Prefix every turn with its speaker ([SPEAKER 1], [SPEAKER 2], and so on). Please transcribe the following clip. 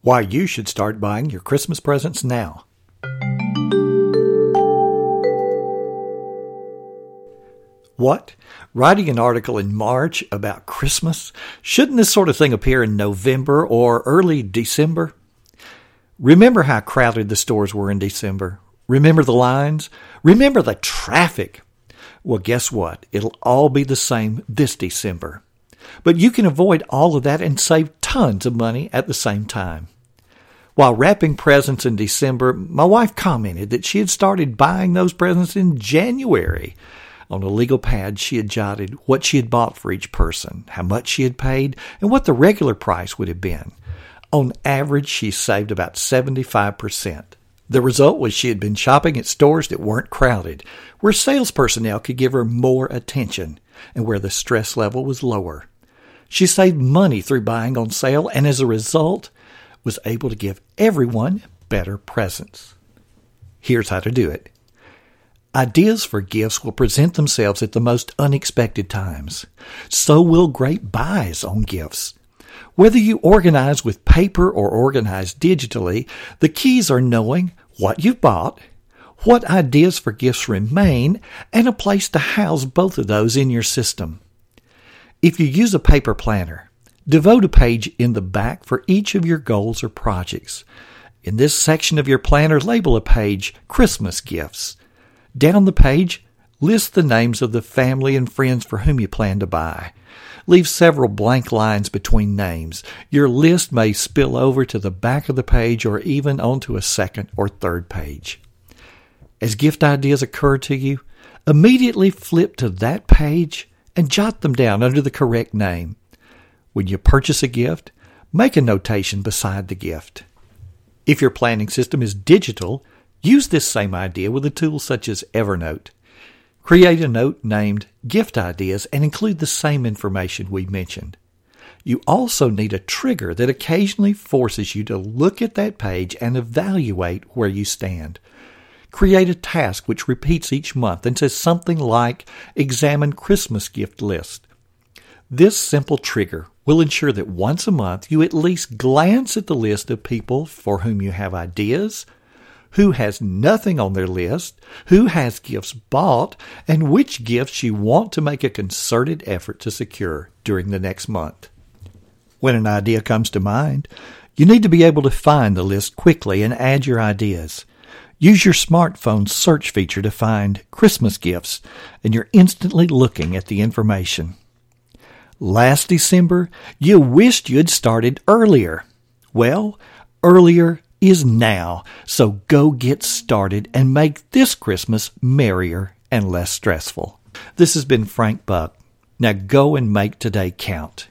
[SPEAKER 1] Why you should start buying your Christmas presents now. What? Writing an article in March about Christmas? Shouldn't this sort of thing appear in November or early December? Remember how crowded the stores were in December? Remember the lines? Remember the traffic? Well, guess what? It'll all be the same this December. But you can avoid all of that and save tons of money at the same time. While wrapping presents in December, my wife commented that she had started buying those presents in January. On a legal pad, she had jotted what she had bought for each person, how much she had paid, and what the regular price would have been. On average, she saved about 75%. The result was she had been shopping at stores that weren't crowded, where sales personnel could give her more attention, and where the stress level was lower. She saved money through buying on sale, and as a result, was able to give everyone better presents. Here's how to do it. Ideas for gifts will present themselves at the most unexpected times. So will great buys on gifts. Whether you organize with paper or organize digitally, the keys are knowing what you've bought, what ideas for gifts remain, and a place to house both of those in your system. If you use a paper planner, devote a page in the back for each of your goals or projects. In this section of your planner, label a page Christmas Gifts. Down the page, list the names of the family and friends for whom you plan to buy. Leave several blank lines between names. Your list may spill over to the back of the page or even onto a second or third page. As gift ideas occur to you, immediately flip to that page and jot them down under the correct name. When you purchase a gift, make a notation beside the gift. If your planning system is digital, use this same idea with a tool such as Evernote. Create a note named Gift Ideas and include the same information we mentioned. You also need a trigger that occasionally forces you to look at that page and evaluate where you stand. Create a task which repeats each month and says something like Examine Christmas gift list. This simple trigger will ensure that once a month you at least glance at the list of people for whom you have ideas, who has nothing on their list, who has gifts bought, and which gifts you want to make a concerted effort to secure during the next month. When an idea comes to mind, you need to be able to find the list quickly and add your ideas. Use your smartphone's search feature to find Christmas gifts, and you're instantly looking at the information. Last December, you wished you'd started earlier. Well, earlier is now. So go get started and make this Christmas merrier and less stressful. This has been Frank Buck. Now go and make today count.